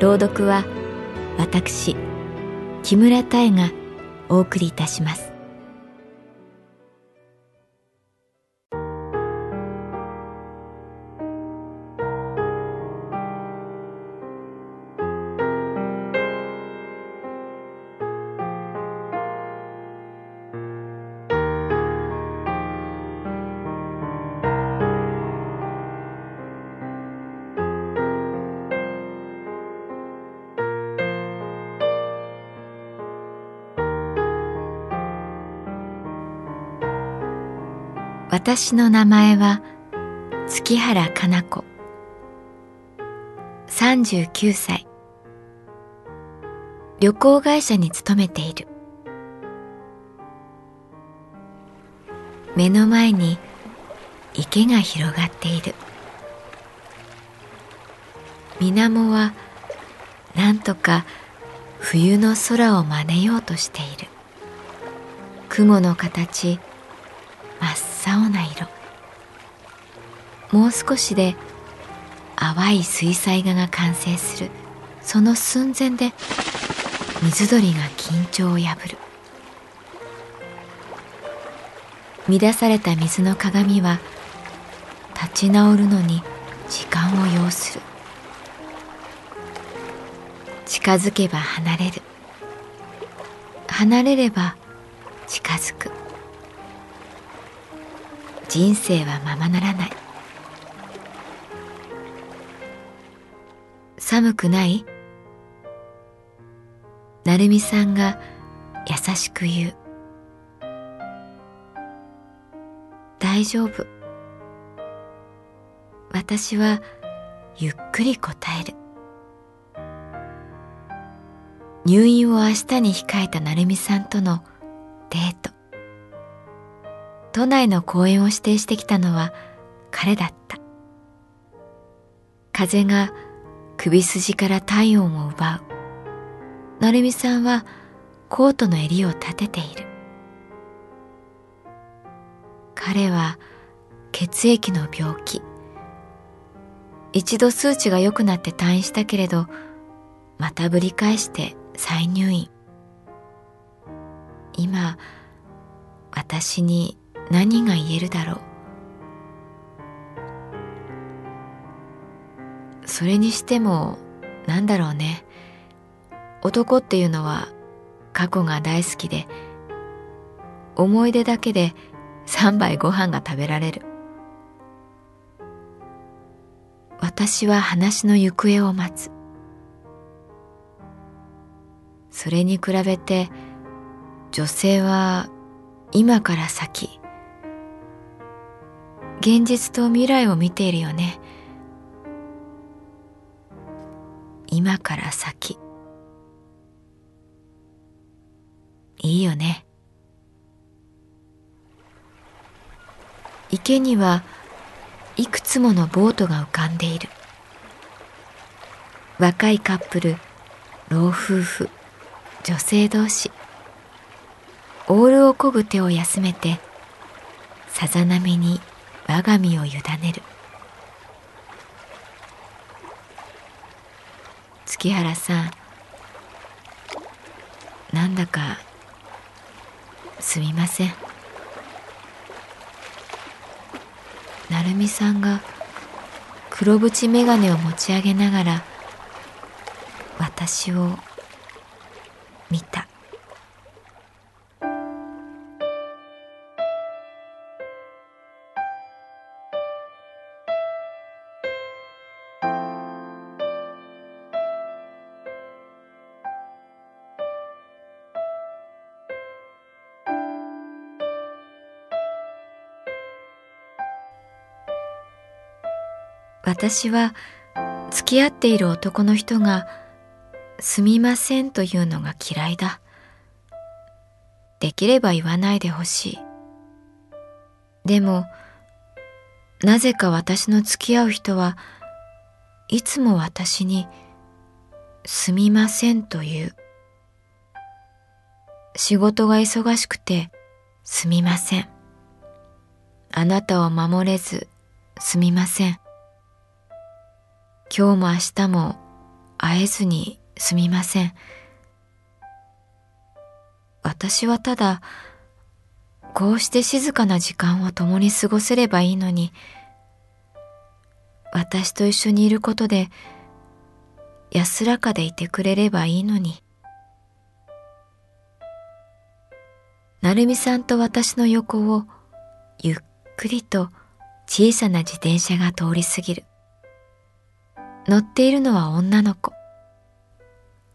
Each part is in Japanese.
朗読は私木村多江がお送りいたします。私の名前は月原かな子。39歳。旅行会社に勤めている。目の前に池が広がっている。水面はなんとか冬の空を真似ようとしている。雲の形まっ真っ青な色。もう少しで淡い水彩画が完成する。その寸前で水鳥が緊張を破る。乱された水の鏡は立ち直るのに時間を要する。近づけば離れる。離れれば近づく。人生はままならない。寒くない？成美さんが優しく言う。大丈夫。私はゆっくり答える。入院を明日に控えた成美さんとのデート。都内の公園を指定してきたのは彼だった。風が首筋から体温を奪う。成美さんはコートの襟を立てている。彼は血液の病気。一度数値が良くなって退院したけれどまたぶり返して再入院。今私に何が言えるだろう。それにしても何だろうね。男っていうのは過去が大好きで思い出だけで3杯ご飯が食べられる。私は話の行方を待つ。それに比べて女性は今から先。現実と未来を見ているよね。今から先。いいよね。池にはいくつものボートが浮かんでいる。若いカップル老夫婦女性同士。オールを漕ぐ手を休めてさざ波に我が身を委ねる。月原さんなんだかすみません。成美さんが黒縁眼鏡を持ち上げながら私を見た。私は付き合っている男の人がすみませんというのが嫌いだ。できれば言わないでほしい。でも、なぜか私の付き合う人はいつも私にすみませんと言う。仕事が忙しくてすみません。あなたを守れずすみません。今日も明日も会えずにすみません。私はただ、こうして静かな時間を共に過ごせればいいのに、私と一緒にいることで安らかでいてくれればいいのに。成美さんと私の横をゆっくりと小さな自転車が通り過ぎる。乗っているのは女の子。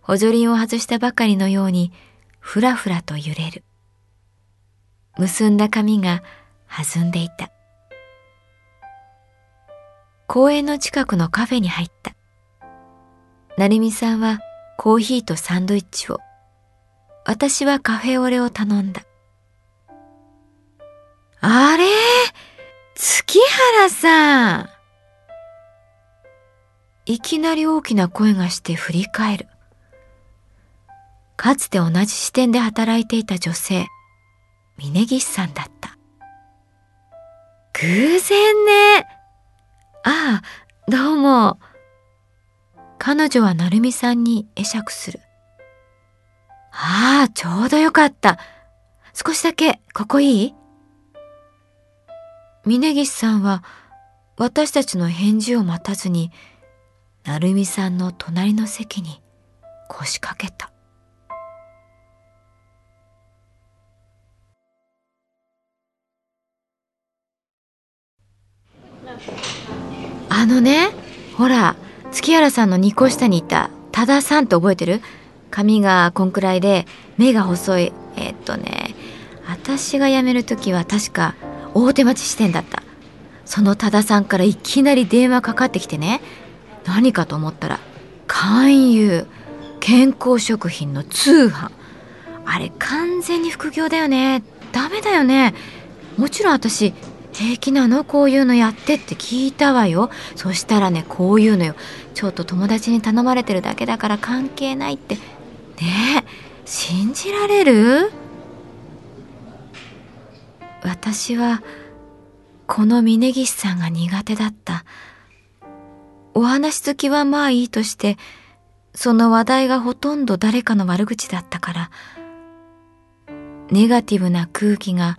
補助輪を外したばかりのようにふらふらと揺れる。結んだ髪が弾んでいた。公園の近くのカフェに入った。成美さんはコーヒーとサンドイッチを、私はカフェオレを頼んだ。あれ？月原さんいきなり大きな声がして振り返る。かつて同じ支店で働いていた女性、峯岸さんだった。偶然ね。ああ、どうも。彼女は成美さんに会釈する。ああ、ちょうどよかった。少しだけ、ここいい？峯岸さんは私たちの返事を待たずに成美さんの隣の席に腰掛けた。あのね、ほら、月原さんの2個下にいた多田さんって覚えてる？髪がこんくらいで目が細い。えっとね、私が辞める時は確か大手町支店だった。その多田さんからいきなり電話かかってきてね、何かと思ったら勧誘健康食品の通販。あれ完全に副業だよね。ダメだよね。もちろん私平気なの？こういうのやってって聞いたわよ。そしたらねこういうのよ。ちょっと友達に頼まれてるだけだから関係ないって。ねえ信じられる？私はこの峯岸さんが苦手だった。お話好きはまあいいとして、その話題がほとんど誰かの悪口だったから、ネガティブな空気が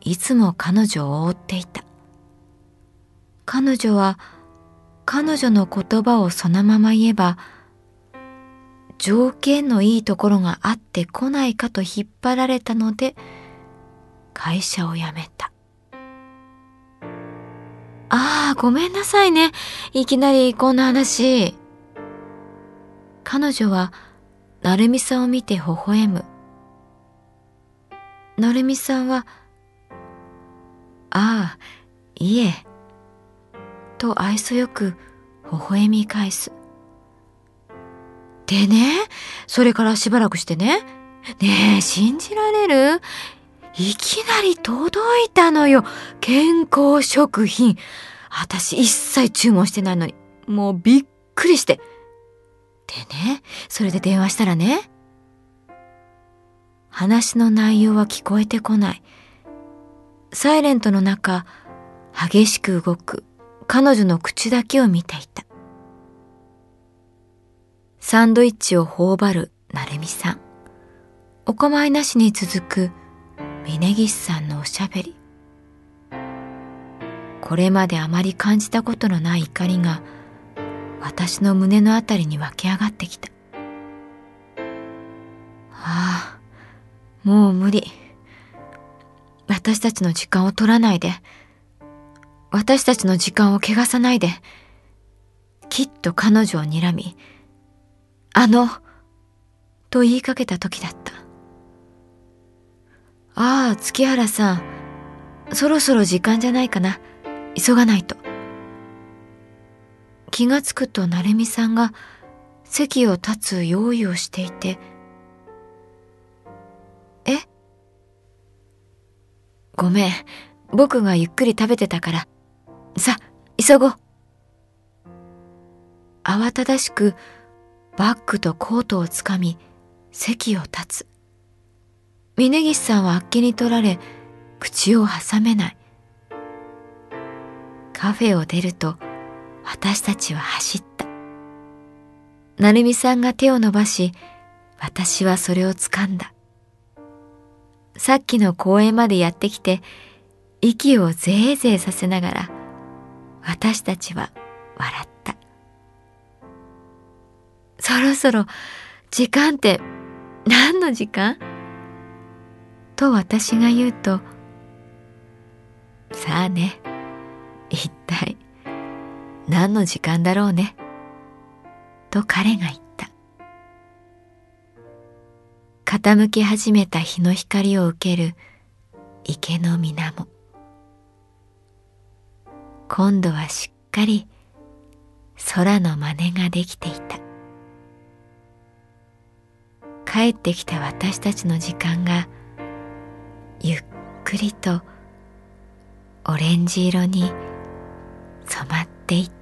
いつも彼女を覆っていた。彼女は彼女の言葉をそのまま言えば、条件のいいところがあってこないかと引っ張られたので、会社を辞めた。あ、ごめんなさいね。いきなりこんな話。彼女は、成美さんを見て微笑む。成美さんは、ああ、いえ、と愛想よく微笑み返す。でね、それからしばらくしてね、ねえ、信じられる？いきなり届いたのよ。健康食品。私一切注文してないのに、もうびっくりして。でね、それで電話したらね、話の内容は聞こえてこない。サイレントの中、激しく動く彼女の口だけを見ていた。サンドイッチを頬張る成美さん。お構いなしに続く峯岸さんのおしゃべり。これまであまり感じたことのない怒りが私の胸のあたりに湧き上がってきた。ああ、もう無理。私たちの時間を取らないで。私たちの時間を汚さないで。きっと彼女を睨み、あの、と言いかけた時だった。ああ、月原さん、そろそろ時間じゃないかな。急がないと。気がつくと成美さんが席を立つ用意をしていて、え？ごめん、僕がゆっくり食べてたから。さ、急ごう。慌ただしくバッグとコートをつかみ席を立つ。峯岸さんはあっけに取られ口を挟めない。カフェを出ると私たちは走った。成美さんが手を伸ばし私はそれを掴んだ。さっきの公園までやってきて息をぜいぜいさせながら私たちは笑った。そろそろ時間って何の時間？と私が言うと、さあね、一体何の時間だろうね？と彼が言った。傾き始めた日の光を受ける池の水面。今度はしっかり空の真似ができていた。帰ってきた私たちの時間がゆっくりとオレンジ色に染まっていった。